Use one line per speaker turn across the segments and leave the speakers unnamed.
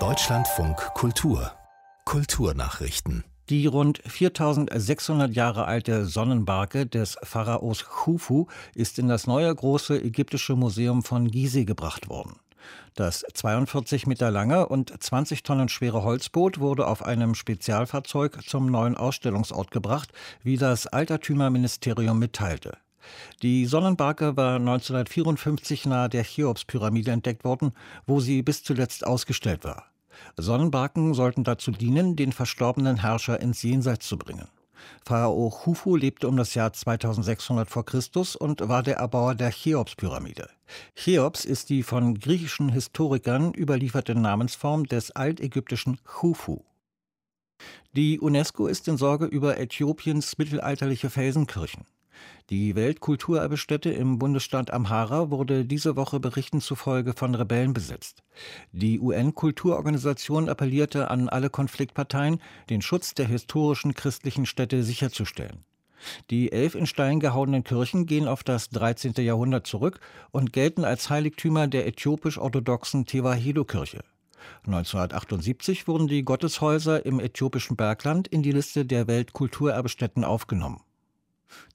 Deutschlandfunk Kultur Kulturnachrichten
die rund 4600 Jahre alte Sonnenbarke des Pharaos Khufu ist in das neue große ägyptische Museum von Gizeh gebracht worden. Das 42 Meter lange und 20 Tonnen schwere Holzboot wurde auf einem Spezialfahrzeug zum neuen Ausstellungsort gebracht, wie das Altertümerministerium mitteilte. Die Sonnenbarke war 1954 nahe der Cheops-Pyramide entdeckt worden, wo sie bis zuletzt ausgestellt war. Sonnenbarken sollten dazu dienen, den verstorbenen Herrscher ins Jenseits zu bringen. Pharao Khufu lebte um das Jahr 2600 vor Christus und war der Erbauer der Cheops-Pyramide. Cheops ist die von griechischen Historikern überlieferte Namensform des altägyptischen Khufu. Die UNESCO ist in Sorge über Äthiopiens mittelalterliche Felsenkirchen. Die Weltkulturerbestätte im Bundesstaat Amhara wurde diese Woche Berichten zufolge von Rebellen besetzt. Die UN-Kulturorganisation appellierte an alle Konfliktparteien, den Schutz der historischen christlichen Städte sicherzustellen. Die elf in Stein gehauenen Kirchen gehen auf das 13. Jahrhundert zurück und gelten als Heiligtümer der äthiopisch-orthodoxen Tewahedo-Kirche. 1978 wurden die Gotteshäuser im äthiopischen Bergland in die Liste der Weltkulturerbestätten aufgenommen.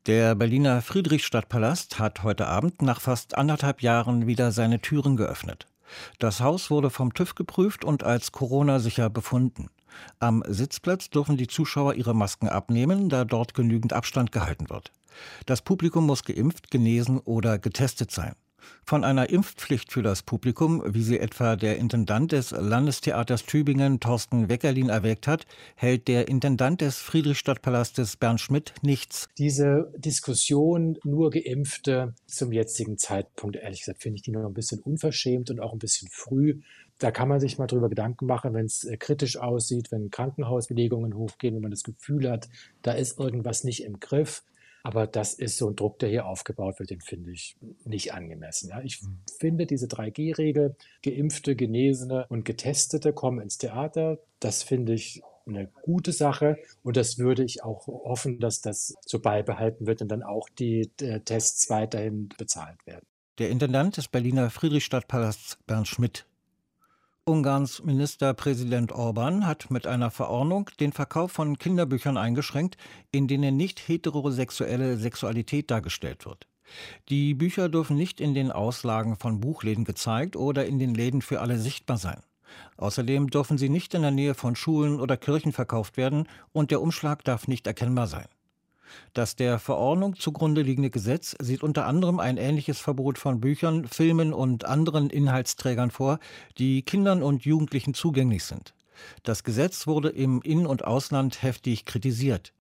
Der Berliner Friedrichstadtpalast hat heute Abend nach fast anderthalb Jahren wieder seine Türen geöffnet. Das Haus wurde vom TÜV geprüft und als Corona-sicher befunden. Am Sitzplatz dürfen die Zuschauer ihre Masken abnehmen, da dort genügend Abstand gehalten wird. Das Publikum muss geimpft, genesen oder getestet sein. Von einer Impfpflicht für das Publikum, wie sie etwa der Intendant des Landestheaters Tübingen Thorsten Weckerlin erwägt hat, hält der Intendant des Friedrichstadtpalastes Bernd Schmidt nichts.
Diese Diskussion nur Geimpfte zum jetzigen Zeitpunkt, ehrlich gesagt, finde ich die noch ein bisschen unverschämt und auch ein bisschen früh. Da kann man sich mal drüber Gedanken machen, wenn es äh, kritisch aussieht, wenn Krankenhausbelegungen hochgehen, wenn man das Gefühl hat, da ist irgendwas nicht im Griff aber das ist so ein Druck, der hier aufgebaut wird, den finde ich nicht angemessen. Ja. Ich mhm. finde diese 3G-Regel, Geimpfte, Genesene und Getestete kommen ins Theater. Das finde ich eine gute Sache und das würde ich auch hoffen, dass das so beibehalten wird und dann auch die äh, Tests weiterhin bezahlt werden.
Der Intendant des Berliner Friedrichstadtpalasts Bernd Schmidt Ungarns Ministerpräsident Orban hat mit einer Verordnung den Verkauf von Kinderbüchern eingeschränkt, in denen nicht heterosexuelle Sexualität dargestellt wird. Die Bücher dürfen nicht in den Auslagen von Buchläden gezeigt oder in den Läden für alle sichtbar sein. Außerdem dürfen sie nicht in der Nähe von Schulen oder Kirchen verkauft werden und der Umschlag darf nicht erkennbar sein. Das der Verordnung zugrunde liegende Gesetz sieht unter anderem ein ähnliches Verbot von Büchern, Filmen und anderen Inhaltsträgern vor, die Kindern und Jugendlichen zugänglich sind. Das Gesetz wurde im In- und Ausland heftig kritisiert.